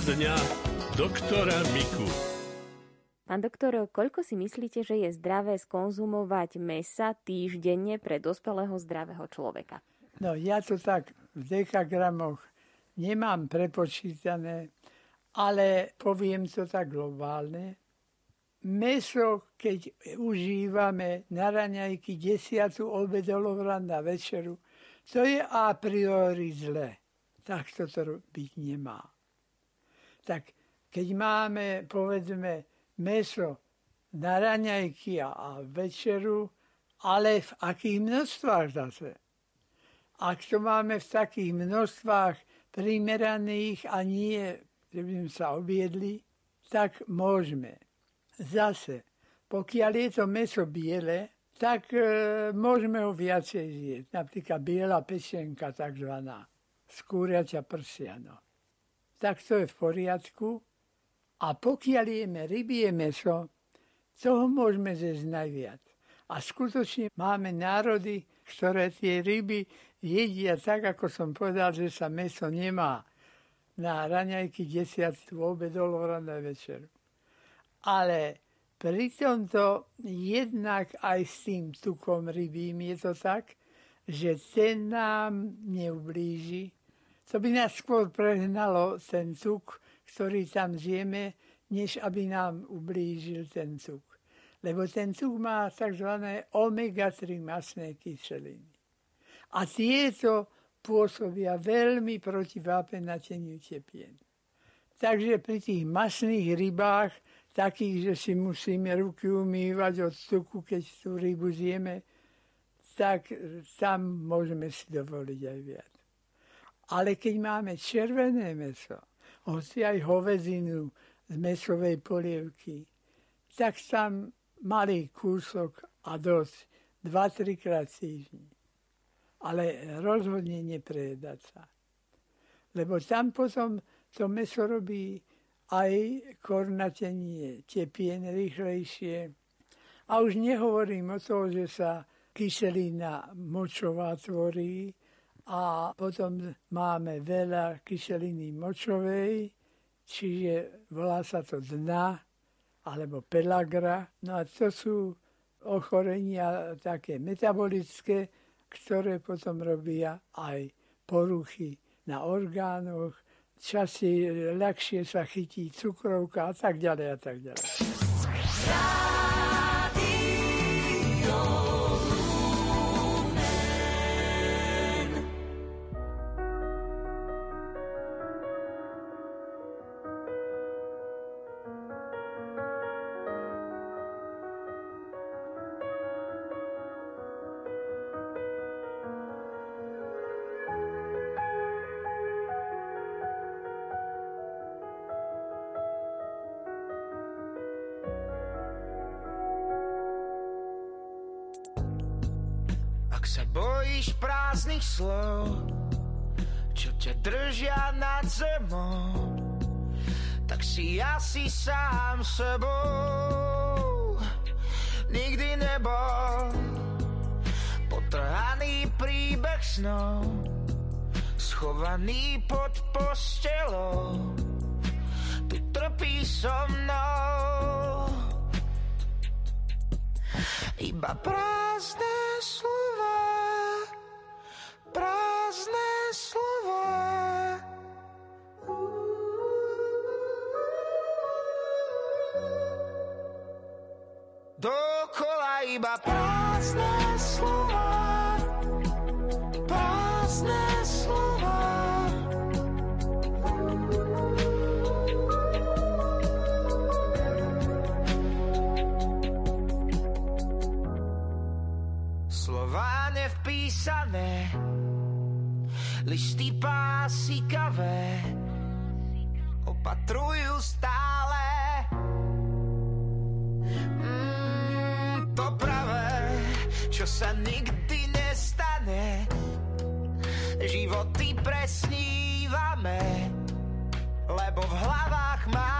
dňa doktora Miku. Pán doktor, koľko si myslíte, že je zdravé skonzumovať mesa týždenne pre dospelého zdravého človeka? No ja to tak v dekagramoch nemám prepočítané, ale poviem to tak globálne. Meso, keď užívame na raňajky desiatu obedolov na večeru, to je a priori zle. Tak toto byť nemá. Tak keď máme, povedzme, meso na raňajky a večeru, ale v akých množstvách zase. Ak to máme v takých množstvách primeraných a nie, že by sme sa objedli, tak môžeme. Zase, pokiaľ je to meso biele, tak e, môžeme ho viacej zjeť. Napríklad biela pešenka takzvaná, skúriaťa prsia. Tak to je v poriadku. A pokiaľ jeme rybie meso, toho môžeme zjesť najviac. A skutočne máme národy, ktoré tie ryby jedia tak, ako som povedal, že sa meso nemá na raňajky desiatku obedol na večer. Ale pri tomto jednak aj s tým tukom rybím je to tak, že ten nám neublíži. To by nás skôr prehnalo ten tuk, ktorý tam žijeme, než aby nám ublížil ten cuk. Lebo ten cuk má tzv. omega-3 masné kyseliny. A tieto pôsobia veľmi proti vápenateniu tepien. Takže pri tých masných rybách, takých, že si musíme ruky umývať od tuku, keď tú rybu zjeme, tak tam môžeme si dovoliť aj viac. Ale keď máme červené meso, hoci aj hovedinu z mesovej polievky, tak tam malý kúsok a dosť, dva, trikrát týždni. Ale rozhodne neprejedať sa. Lebo tam potom to meso robí aj kornatenie tepien rýchlejšie. A už nehovorím o toho, že sa kyselina močová tvorí, a potom máme veľa kyseliny močovej, čiže volá sa to dna alebo pelagra. No a to sú ochorenia také metabolické, ktoré potom robia aj poruchy na orgánoch, časy ľahšie sa chytí cukrovka a tak ďalej a tak ďalej. Bojíš prázdnych slov, čo ťa držia nad zemou, tak si asi sám sebou nikdy nebol. Potrhaný príbeh snov, schovaný pod postelou, tu trpí so mnou. Iba prázdne slova iba prázdne slova. Prázdne slova. Slova nevpísané listy pásikavé opatrujú stále. Sa nikdy nestane, životy presnívame, lebo v hlavách máme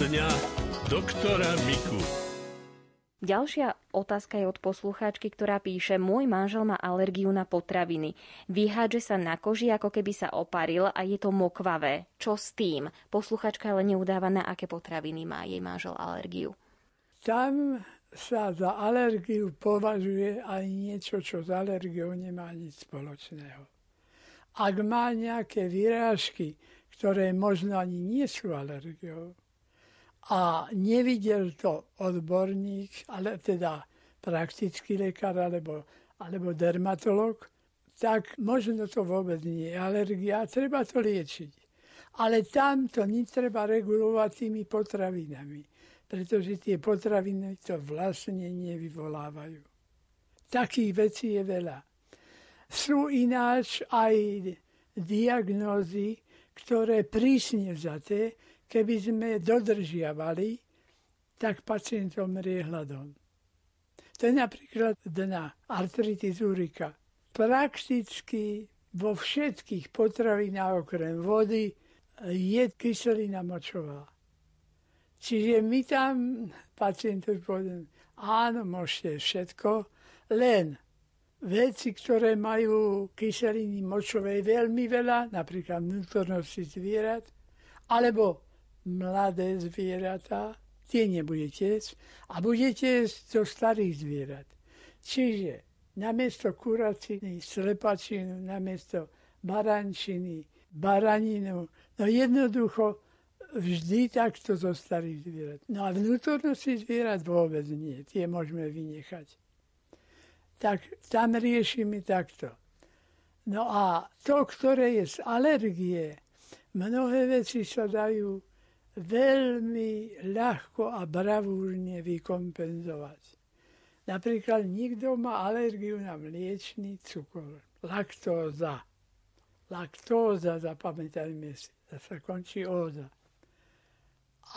Poradňa doktora Miku. Ďalšia otázka je od poslucháčky, ktorá píše Môj manžel má alergiu na potraviny. Vyhádže sa na koži, ako keby sa oparil a je to mokvavé. Čo s tým? Posluchačka ale neudáva, na aké potraviny má jej manžel alergiu. Tam sa za alergiu považuje aj niečo, čo s alergiou nemá nič spoločného. Ak má nejaké výrážky, ktoré možno ani nie sú alergiou, a nevidel to odborník, ale teda praktický lekár alebo, alebo dermatolog, tak možno to vôbec nie je alergia, treba to liečiť. Ale tam to netreba regulovať tými potravinami, pretože tie potraviny to vlastne nevyvolávajú. Takých vecí je veľa. Sú ináč aj diagnózy, ktoré prísne vzaté keby sme dodržiavali, tak pacient zomrie hľadom. To je napríklad na artritis urika. Prakticky vo všetkých potravinách okrem vody je kyselina močová. Čiže my tam pacientovi povedeme, áno, môžete všetko, len veci, ktoré majú kyseliny močovej veľmi veľa, napríklad vnútornosti zvierat, alebo mladé zvieratá, tie nebudete jesť a budete jesť zo starých zvierat. Čiže namiesto kuraciny, slepačinu, namiesto barančiny, baraninu, no jednoducho vždy takto zo starých zvierat. No a vnútornosti zvierat vôbec nie, tie môžeme vynechať. Tak tam riešime takto. No a to, ktoré je z alergie, mnohé veci sa dajú veľmi ľahko a bravúrne vykompenzovať. Napríklad nikto má alergiu na mliečný cukor, laktóza. Laktóza, zapamätajme si, sa končí óza.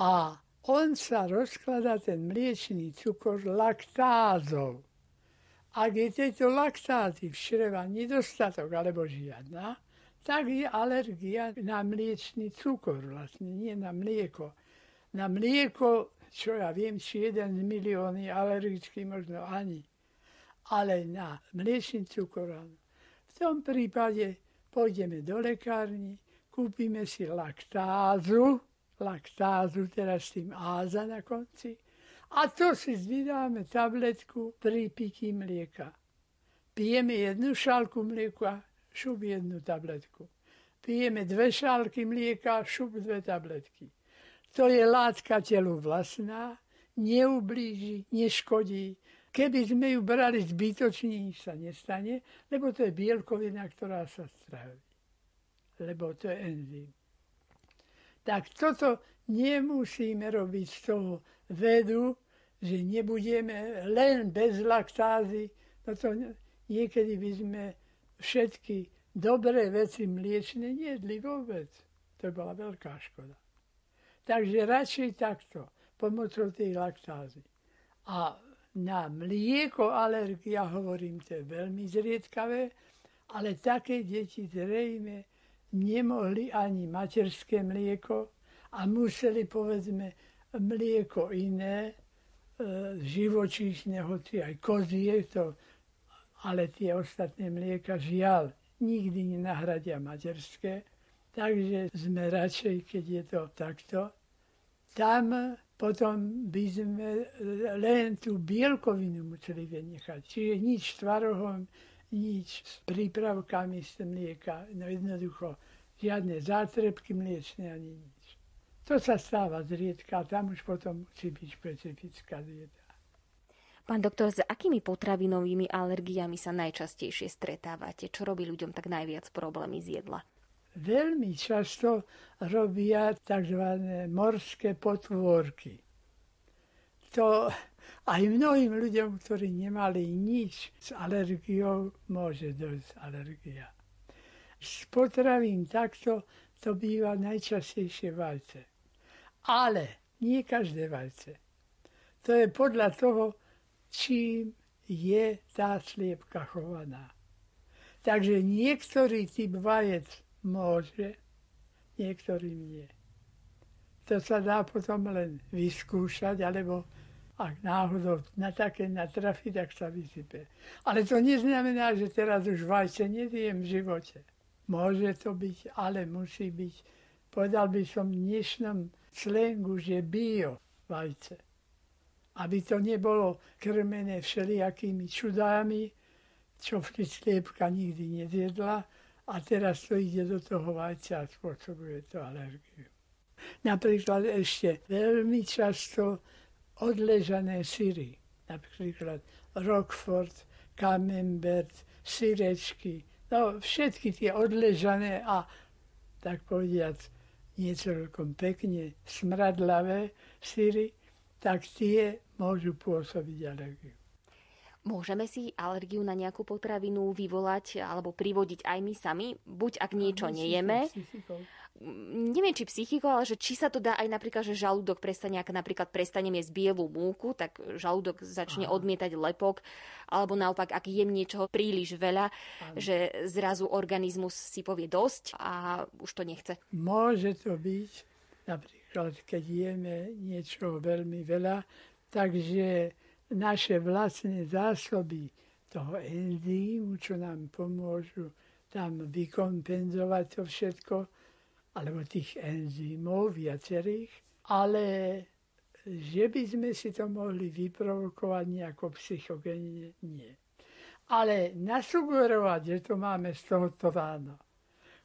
A on sa rozkladá, ten mliečný cukor, laktázou. Ak je tejto laktázy v čreva nedostatok alebo žiadna, tak je alergia na mliečný cukor vlastne, nie na mlieko. Na mlieko, čo ja viem, či jeden z milióny alergický, možno ani. Ale na mliečný cukor. V tom prípade pôjdeme do lekárny, kúpime si laktázu, laktázu, teraz s tým áza na konci, a to si vydáme tabletku pri pití mlieka. Pijeme jednu šálku mlieka, šup jednu tabletku. Pijeme dve šálky mlieka, šup dve tabletky. To je látka telu vlastná, neublíži, neškodí. Keby sme ju brali zbytočne, nič sa nestane, lebo to je bielkovina, ktorá sa stráví. Lebo to je enzym. Tak toto nemusíme robiť z toho vedu, že nebudeme len bez laktázy. No to niekedy by sme všetky dobré veci mliečne nejedli vôbec. To bola veľká škoda. Takže radšej takto, pomocou tej laktázy. A na mlieko alergia, hovorím, to je veľmi zriedkavé, ale také deti zrejme nemohli ani materské mlieko a museli, povedzme, mlieko iné, e, živočíšne, hoci aj kozie, to ale tie ostatné mlieka žiaľ nikdy nenahradia materské, takže sme radšej, keď je to takto. Tam potom by sme len tú bielkovinu museli vynechať. Čiže nič tvarohom, nič s prípravkami z mlieka. No jednoducho, žiadne zátrebky mliečne ani nič. To sa stáva zriedka, tam už potom musí byť špecifická dieta. Pán doktor, s akými potravinovými alergiami sa najčastejšie stretávate? Čo robí ľuďom tak najviac problémy z jedla? Veľmi často robia tzv. morské potvorky. To aj mnohým ľuďom, ktorí nemali nič s alergiou, môže dojsť alergia. Z potravín takto to býva najčastejšie vajce. Ale nie každé vajce. To je podľa toho, čím je tá sliepka chovaná. Takže niektorý typ vajec môže, niektorý nie. To sa dá potom len vyskúšať, alebo ak náhodou na také natrafí, tak sa vysype. Ale to neznamená, že teraz už vajce neviem v živote. Môže to byť, ale musí byť, povedal by som v dnešnom slengu, že bio vajce. Aby to nebolo krmené všelijakými čudámi, čo sliepka nikdy nezjedla a teraz to ide do toho vajca a spôsobuje to alergiu. Napríklad ešte veľmi často odležané syry, napríklad Rockford, Camembert, syrečky, no všetky tie odležané a tak povediac nie celkom pekne smradlavé syry, tak tie môžu pôsobiť alergiu. Môžeme si alergiu na nejakú potravinu vyvolať alebo privodiť aj my sami, buď ak niečo nejeme, neviem či psychikou, ale že či sa to dá aj napríklad, že žalúdok prestane, ak napríklad prestanem jesť bielú múku, tak žalúdok začne Aha. odmietať lepok, alebo naopak, ak jem niečoho príliš veľa, Aha. že zrazu organizmus si povie dosť a už to nechce. Môže to byť, napríklad, keď jeme niečo veľmi veľa, takže naše vlastné zásoby toho enzýmu, čo nám pomôžu tam vykompenzovať to všetko, alebo tých enzymov viacerých, ale že by sme si to mohli vyprovokovať nejako psychogenne, nie. Ale nasugerovať, že to máme z tohoto rána.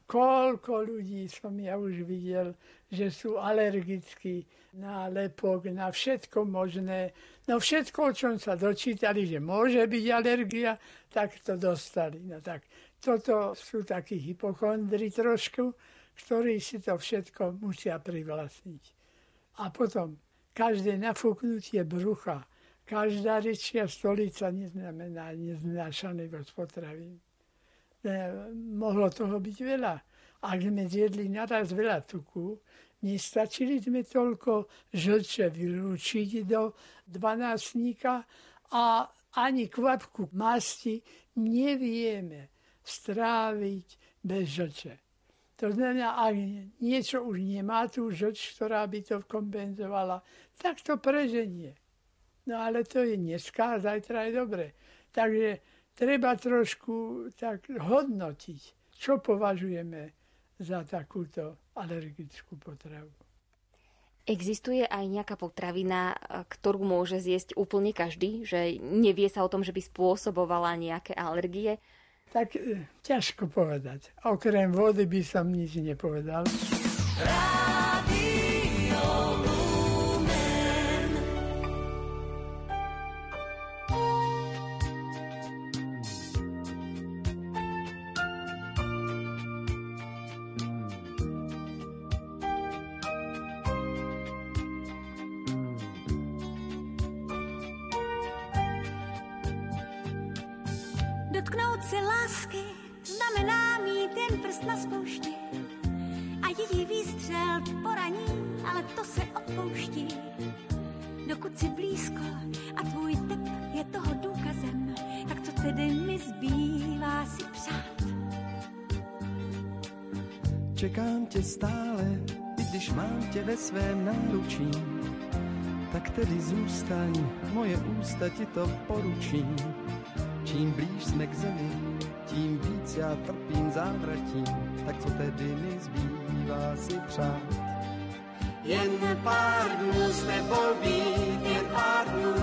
Koľko ľudí som ja už videl, že sú alergickí na lepok, na všetko možné. No všetko, o čom sa dočítali, že môže byť alergia, tak to dostali. No tak toto sú takí hypochondri trošku, ktorí si to všetko musia privlastniť. A potom každé nafúknutie brucha, každá rečia stolica neznamená neznášaný z potravín. E, mohlo toho byť veľa. Ak sme zjedli naraz veľa tuku, nestačili sme toľko žlče vylúčiť do dvanáctníka a ani kvapku masti nevieme stráviť bez žlče. To znamená, ak niečo už nemá tú žlč, ktorá by to kompenzovala, tak to preženie. No ale to je dneska zajtra je dobre. Takže treba trošku tak hodnotiť, čo považujeme za takúto alergickú potravu. Existuje aj nejaká potravina, ktorú môže zjesť úplne každý, že nevie sa o tom, že by spôsobovala nejaké alergie? tak e, ťažko povedať. Okrem vody by som nič nepovedal. Rádio. Svém náručí, tak tedy zůstaň, moje ústa ti to poručí. Čím blíž jsme k zemi, tím víc já trpím závratím, tak co tedy mi zbývá si přát. Jen pár dnů s tebou být, jen pár dnů,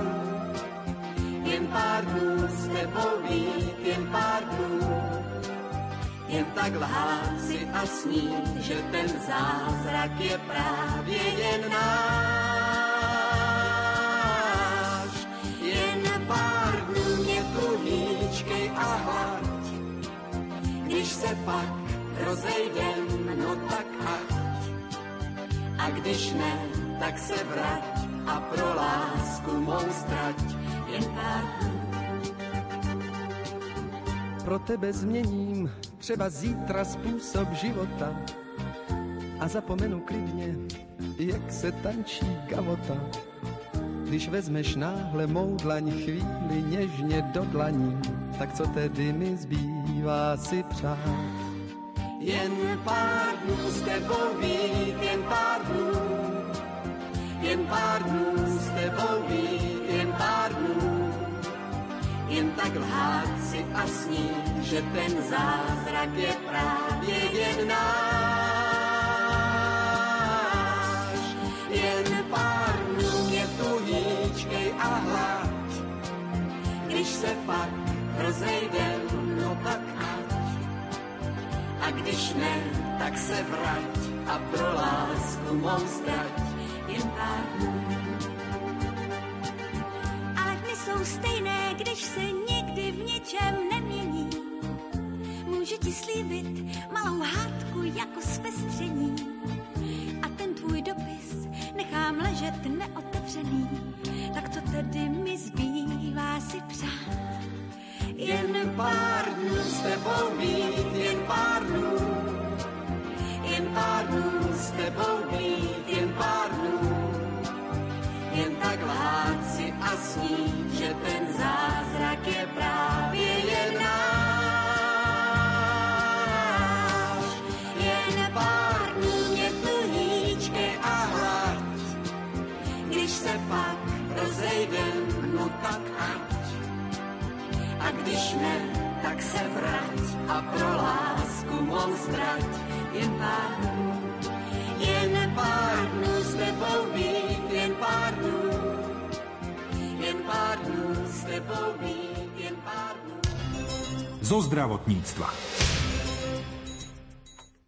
jen pár dnů s tebou být, jen pár dnů tak lhát si a snít, že ten zázrak je právě jen náš. Jen pár dnů mě tu a hlad, když se pak rozejdem, no tak ať. A když ne, tak se vrať a pro lásku mou strať jen pár dnů. Pro tebe změním třeba zítra způsob života a zapomenu klidně, jak se tančí gavota. Když vezmeš náhle mou dlaň chvíli něžně do dlaní, tak co tedy mi zbývá si přát? Jen pár dnů s tebou být, jen pár dnů, jen pár dnů s tebou být. Jen tak lhát si a snít, že ten zázrak je právě jen náš. Jen pár dnů mě tu hýčkej a hlad, když se pak rozejdem, no tak ať. A když ne, tak se vrať a pro lásku mou strať jen pár dnů. Stejné, když se nikdy v ničem nemění. Můžu ti slíbit malou hádku jako zpestření. A ten tvůj dopis nechám ležet neotevřený. Tak co tedy mi zbývá si přát? Jen pár dnů s tebou být, jen pár dnů. Jen pár dnů s tebou být, jen pár dnů. Jen tak lhát si a snít, že ten zázrak je právě jen náš. Jen pár mě tu hýčkej a hlad, když se pak rozejdem, no tak ať. A když ne, tak se vrať a pro lásku mou strať jen pár dnů. Jen pár dnů s tebou být, Zo zdravotníctva.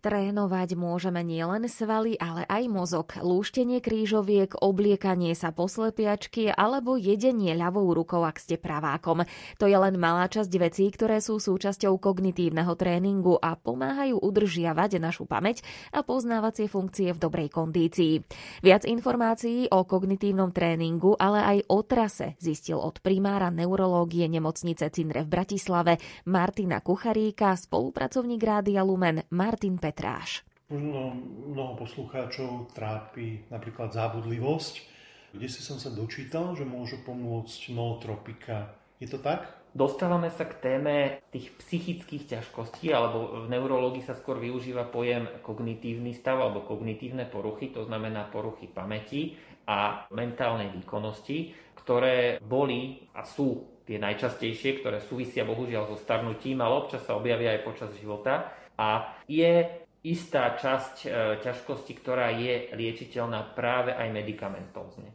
Trénovať môžeme nielen svaly, ale aj mozog, lúštenie krížoviek, obliekanie sa poslepiačky alebo jedenie ľavou rukou, ak ste pravákom. To je len malá časť vecí, ktoré sú súčasťou kognitívneho tréningu a pomáhajú udržiavať našu pamäť a poznávacie funkcie v dobrej kondícii. Viac informácií o kognitívnom tréningu, ale aj o trase zistil od primára neurológie nemocnice Cinre v Bratislave Martina Kucharíka, spolupracovník Rádia Lumen Martin Petráš. Možno mnoho poslucháčov trápi napríklad zábudlivosť, kde si som sa dočítal, že môžu pomôcť nootropika. Je to tak? Dostávame sa k téme tých psychických ťažkostí, alebo v neurológii sa skôr využíva pojem kognitívny stav alebo kognitívne poruchy, to znamená poruchy pamäti a mentálnej výkonnosti, ktoré boli a sú tie najčastejšie, ktoré súvisia bohužiaľ so starnutím, ale občas sa objavia aj počas života a je istá časť e, ťažkosti, ktorá je liečiteľná práve aj medikamentózne.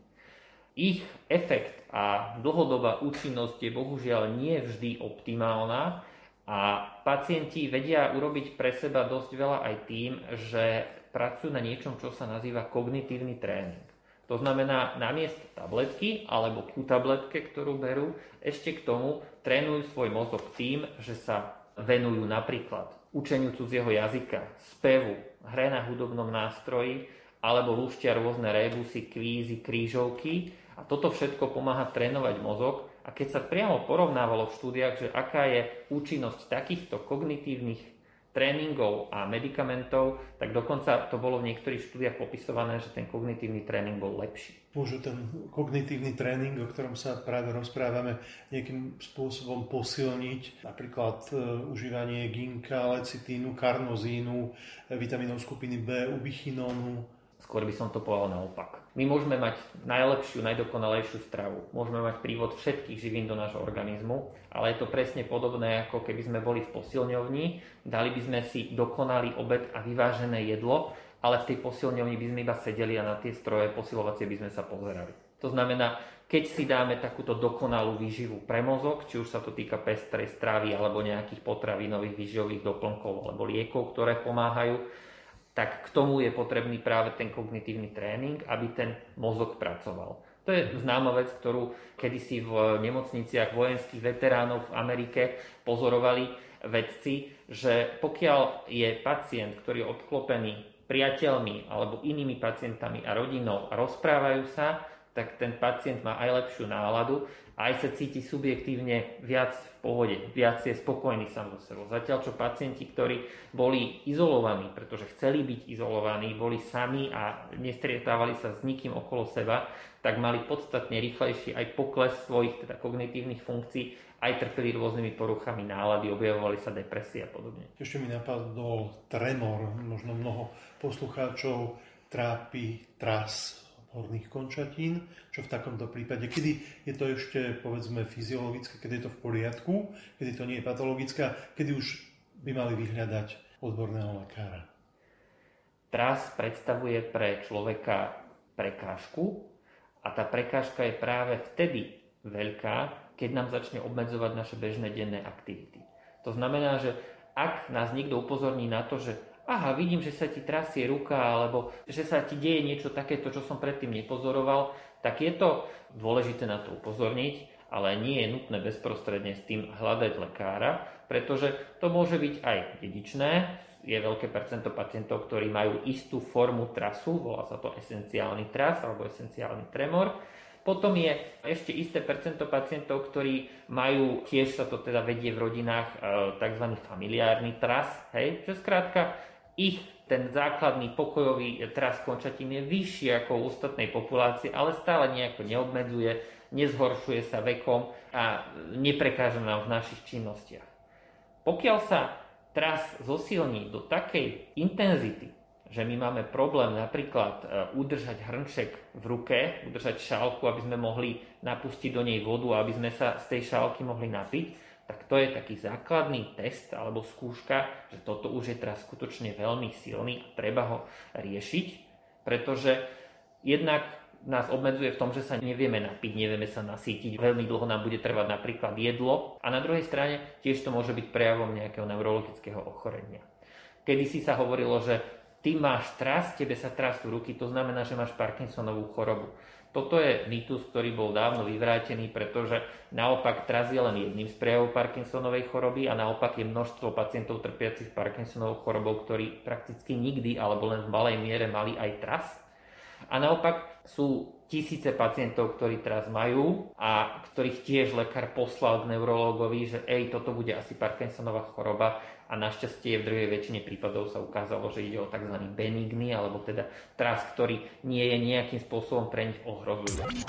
Ich efekt a dlhodobá účinnosť je bohužiaľ nie vždy optimálna a pacienti vedia urobiť pre seba dosť veľa aj tým, že pracujú na niečom, čo sa nazýva kognitívny tréning. To znamená, namiesto tabletky alebo ku tabletke, ktorú berú, ešte k tomu trénujú svoj mozog tým, že sa venujú napríklad učeniu cudzieho jazyka, spevu, hre na hudobnom nástroji alebo lúštia rôzne rébusy, kvízy, krížovky. A toto všetko pomáha trénovať mozog. A keď sa priamo porovnávalo v štúdiách, že aká je účinnosť takýchto kognitívnych tréningov a medikamentov, tak dokonca to bolo v niektorých štúdiách popisované, že ten kognitívny tréning bol lepší. Môže ten kognitívny tréning, o ktorom sa práve rozprávame, nejakým spôsobom posilniť napríklad e, užívanie ginka, lecitínu, karnozínu, e, vitamínov skupiny B, ubichinónu. Skôr by som to povedal naopak. My môžeme mať najlepšiu, najdokonalejšiu stravu. Môžeme mať prívod všetkých živín do nášho organizmu, ale je to presne podobné, ako keby sme boli v posilňovni, dali by sme si dokonalý obed a vyvážené jedlo, ale v tej posilňovni by sme iba sedeli a na tie stroje posilovacie by sme sa pozerali. To znamená, keď si dáme takúto dokonalú výživu pre mozog, či už sa to týka pestrej stravy alebo nejakých potravinových výživových doplnkov alebo liekov, ktoré pomáhajú, tak k tomu je potrebný práve ten kognitívny tréning, aby ten mozog pracoval. To je známa vec, ktorú kedysi v nemocniciach vojenských veteránov v Amerike pozorovali vedci, že pokiaľ je pacient, ktorý je obklopený priateľmi alebo inými pacientami a rodinou a rozprávajú sa, tak ten pacient má aj lepšiu náladu aj sa cíti subjektívne viac v pohode, viac je spokojný sám so sebou. Zatiaľ, čo pacienti, ktorí boli izolovaní, pretože chceli byť izolovaní, boli sami a nestrietávali sa s nikým okolo seba, tak mali podstatne rýchlejší aj pokles svojich teda kognitívnych funkcií, aj trpeli rôznymi poruchami nálady, objavovali sa depresie a podobne. Ešte mi napadol tremor, možno mnoho poslucháčov trápi tras horných končatín, čo v takomto prípade, kedy je to ešte povedzme fyziologické, kedy je to v poriadku, kedy to nie je patologické, kedy už by mali vyhľadať odborného lekára. Tras predstavuje pre človeka prekážku a tá prekážka je práve vtedy veľká, keď nám začne obmedzovať naše bežné denné aktivity. To znamená, že ak nás niekto upozorní na to, že aha, vidím, že sa ti trasie ruka, alebo že sa ti deje niečo takéto, čo som predtým nepozoroval, tak je to dôležité na to upozorniť, ale nie je nutné bezprostredne s tým hľadať lekára, pretože to môže byť aj dedičné, je veľké percento pacientov, ktorí majú istú formu trasu, volá sa to esenciálny tras alebo esenciálny tremor. Potom je ešte isté percento pacientov, ktorí majú, tiež sa to teda vedie v rodinách, e, tzv. familiárny tras, hej, že skrátka ich ten základný pokojový tras končatín je vyšší ako u ostatnej populácie, ale stále nejako neobmedzuje, nezhoršuje sa vekom a neprekáža nám v našich činnostiach. Pokiaľ sa tras zosilní do takej intenzity, že my máme problém napríklad e, udržať hrnček v ruke, udržať šálku, aby sme mohli napustiť do nej vodu, aby sme sa z tej šálky mohli napiť, tak to je taký základný test alebo skúška, že toto už je teraz skutočne veľmi silný a treba ho riešiť, pretože jednak nás obmedzuje v tom, že sa nevieme napiť, nevieme sa nasítiť, veľmi dlho nám bude trvať napríklad jedlo a na druhej strane tiež to môže byť prejavom nejakého neurologického ochorenia. Kedy si sa hovorilo, že ty máš tras, tebe sa trasú ruky, to znamená, že máš Parkinsonovú chorobu. Toto je mýtus, ktorý bol dávno vyvrátený, pretože naopak traz je len jedným z prejavov Parkinsonovej choroby a naopak je množstvo pacientov trpiacich Parkinsonovou chorobou, ktorí prakticky nikdy alebo len v malej miere mali aj tras. A naopak sú tisíce pacientov, ktorí teraz majú a ktorých tiež lekár poslal k neurológovi, že ej, toto bude asi Parkinsonová choroba a našťastie v druhej väčšine prípadov sa ukázalo, že ide o tzv. benigný, alebo teda tras, ktorý nie je nejakým spôsobom pre nich ohrozujúci.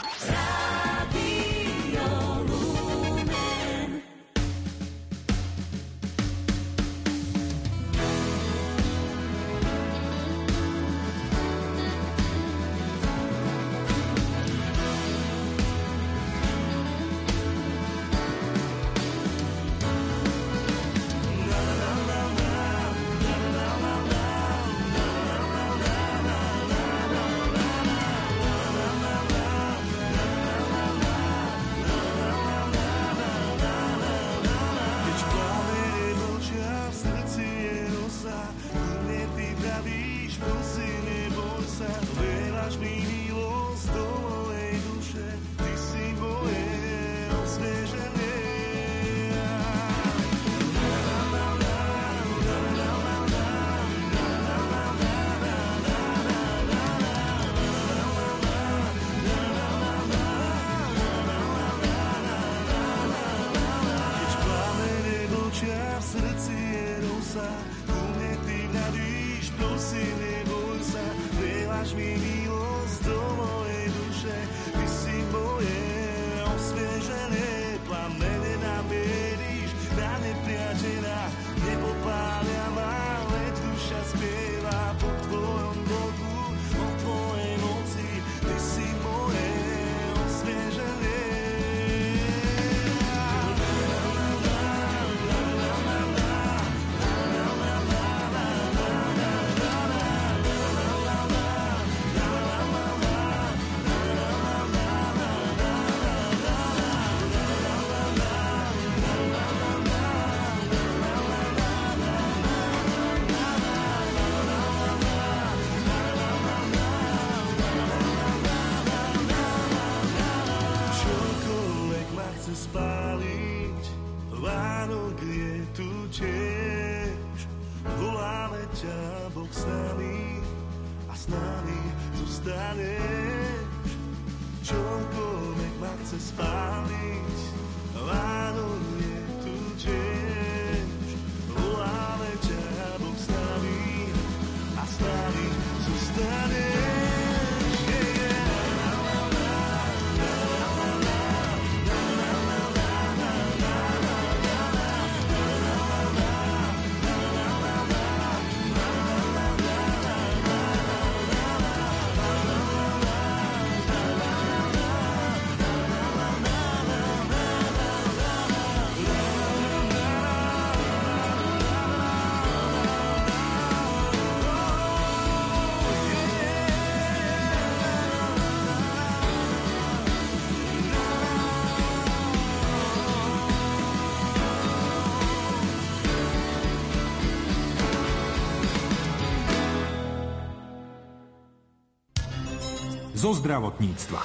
Zo zdravotníctva.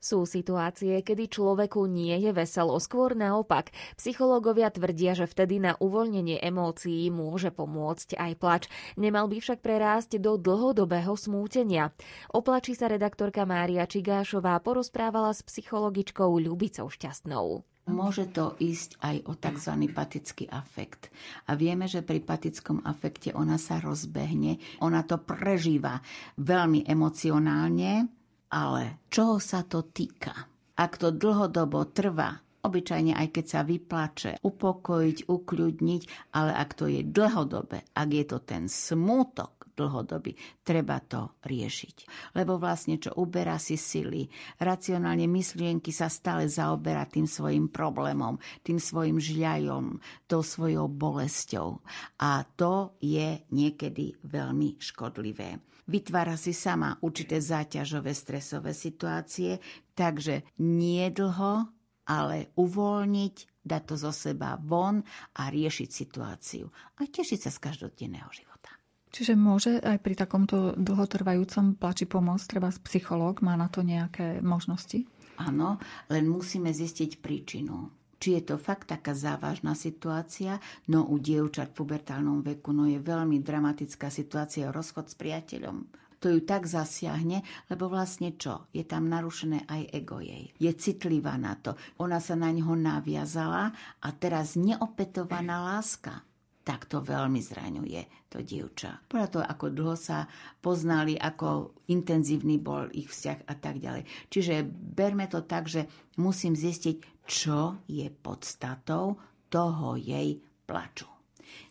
Sú situácie, kedy človeku nie je veselo, skôr naopak. Psychológovia tvrdia, že vtedy na uvoľnenie emócií môže pomôcť aj plač. Nemal by však prerásť do dlhodobého smútenia. O plači sa redaktorka Mária Čigášová porozprávala s psychologičkou Ľubicou Šťastnou. Môže to ísť aj o tzv. patický afekt. A vieme, že pri patickom afekte ona sa rozbehne, ona to prežíva veľmi emocionálne, ale čoho sa to týka? Ak to dlhodobo trvá, obyčajne aj keď sa vyplače, upokojiť, ukľudniť, ale ak to je dlhodobé, ak je to ten smútok, dlhodobý. Treba to riešiť. Lebo vlastne, čo uberá si sily, racionálne myšlienky sa stále zaoberá tým svojim problémom, tým svojim žľajom, tou svojou bolesťou. A to je niekedy veľmi škodlivé. Vytvára si sama určité záťažové stresové situácie, takže nie dlho, ale uvoľniť, dať to zo seba von a riešiť situáciu. A tešiť sa z každodenného života. Čiže môže aj pri takomto dlhotrvajúcom plači pomôcť treba psychológ? Má na to nejaké možnosti? Áno, len musíme zistiť príčinu. Či je to fakt taká závažná situácia, no u dievčat v pubertálnom veku, no je veľmi dramatická situácia, rozchod s priateľom, to ju tak zasiahne, lebo vlastne čo? Je tam narušené aj ego jej. Je citlivá na to. Ona sa na ňo naviazala a teraz neopetovaná láska tak to veľmi zraňuje to dievča. Podľa toho, ako dlho sa poznali, ako intenzívny bol ich vzťah a tak ďalej. Čiže berme to tak, že musím zistiť, čo je podstatou toho jej plaču.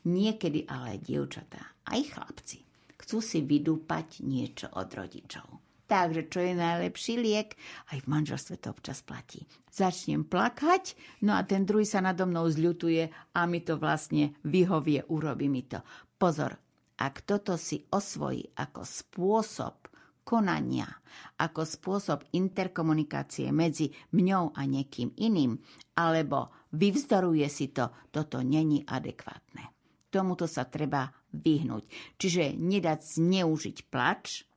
Niekedy ale dievčatá, aj chlapci, chcú si vydúpať niečo od rodičov. Takže čo je najlepší liek? Aj v manželstve to občas platí. Začnem plakať, no a ten druhý sa nado mnou zľutuje a mi to vlastne vyhovie, urobí mi to. Pozor, ak toto si osvojí ako spôsob konania, ako spôsob interkomunikácie medzi mňou a niekým iným, alebo vyvzdoruje si to, toto není adekvátne. Tomuto sa treba vyhnúť. Čiže nedať zneužiť plač,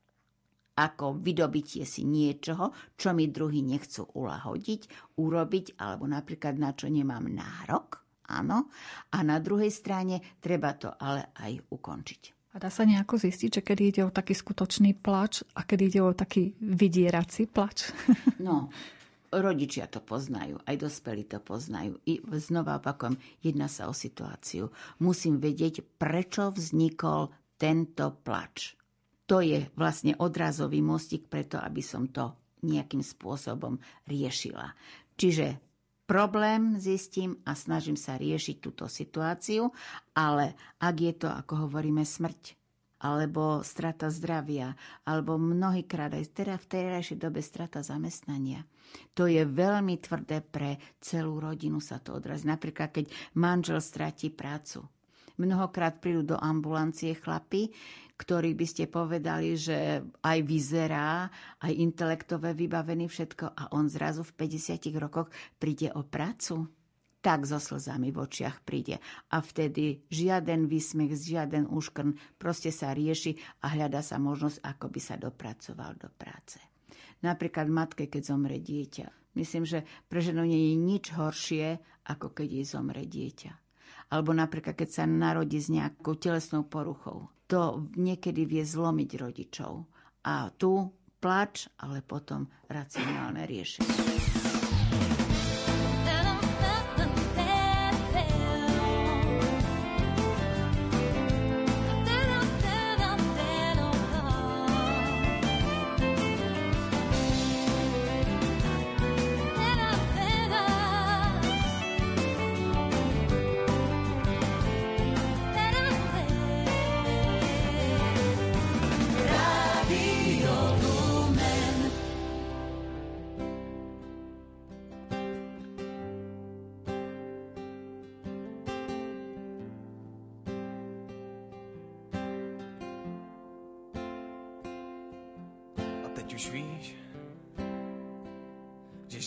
ako vydobitie si niečoho, čo mi druhý nechcú ulahodiť, urobiť, alebo napríklad na čo nemám nárok. Áno. A na druhej strane treba to ale aj ukončiť. A dá sa nejako zistiť, že kedy ide o taký skutočný plač a kedy ide o taký vydierací plač? No, rodičia to poznajú, aj dospelí to poznajú. I znova opakujem, jedná sa o situáciu. Musím vedieť, prečo vznikol tento plač to je vlastne odrazový mostík preto, aby som to nejakým spôsobom riešila. Čiže problém zistím a snažím sa riešiť túto situáciu, ale ak je to, ako hovoríme, smrť, alebo strata zdravia, alebo mnohýkrát aj teda v terajšej dobe strata zamestnania. To je veľmi tvrdé pre celú rodinu sa to odrazí. Napríklad, keď manžel stratí prácu. Mnohokrát prídu do ambulancie chlapy, ktorý by ste povedali, že aj vyzerá, aj intelektové vybavený všetko a on zrazu v 50 rokoch príde o prácu? Tak so slzami v očiach príde. A vtedy žiaden výsmech, žiaden úškrn, proste sa rieši a hľada sa možnosť, ako by sa dopracoval do práce. Napríklad matke, keď zomre dieťa. Myslím, že pre ženu nie je nič horšie, ako keď jej zomre dieťa. Alebo napríklad, keď sa narodí s nejakou telesnou poruchou. To niekedy vie zlomiť rodičov. A tu plač, ale potom racionálne riešenie.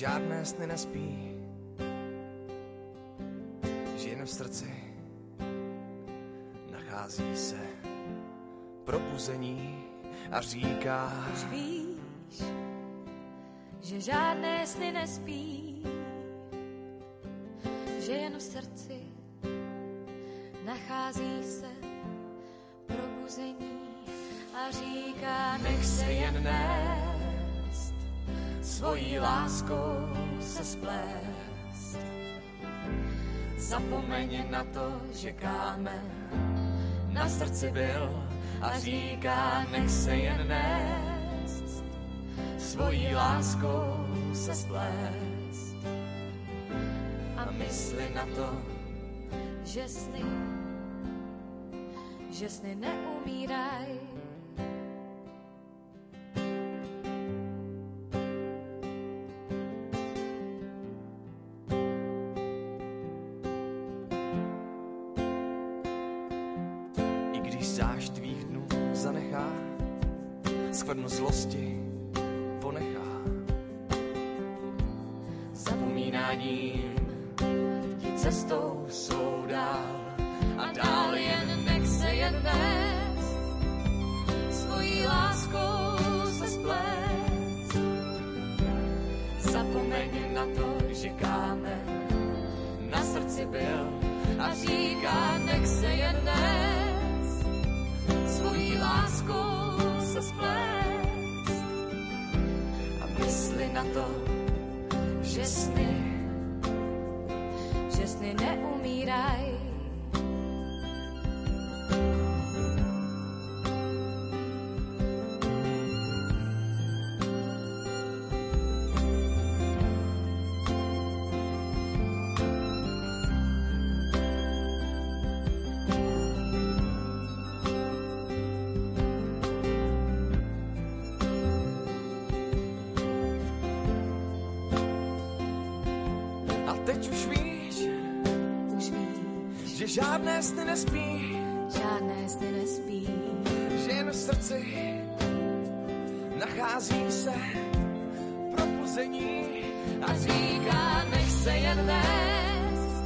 Žádné sny nespí, že jen v srdci nachází se probuzení a říká. Už víš, že žádné sny nespí, že jen v srdci nachází se probuzení a říká, nech se jen nést svojí láskou se splést. Zapomeň na to, že kámen na srdci byl a říká, nech se jen nést. Svojí láskou se splést. A mysli na to, že sny, že sny neumírají, skvrnu zlosti ponechá. Zapomínáním ti cestou jsou dál a dál jen nech se jen nést. Svojí láskou se splést. Zapomeň na to, že kámen na srdci byl a říká, nech se jen nést. Splést a mysli na to, že sny, že sny neumíraj. Žádné sny nespí, žádné sny nespí, že jen v srdci nachází se propuzení a říká, nech se jen nést,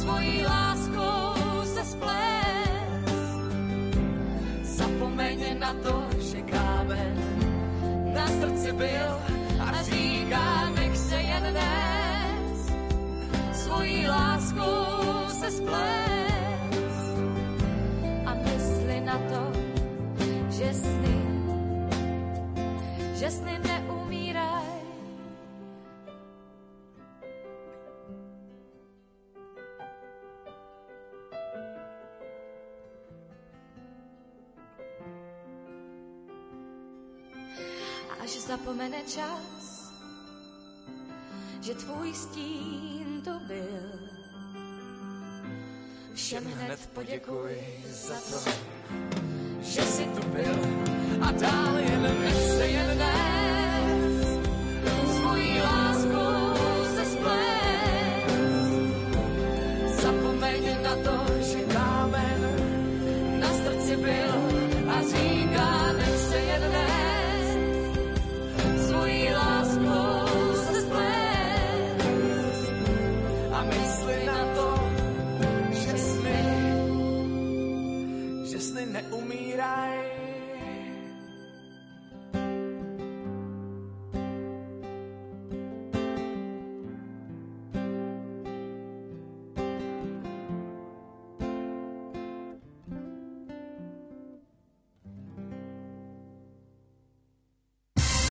svojí láskou se splést. Zapomeň na to, že kámen na srdci byl se splést a mysli na to, že sny, že sny neumíraj. Až zapomene čas, že tvůj stín to byl Všem hned poděkuj za to, že jsi tu byl a dál jen nech se jen ne.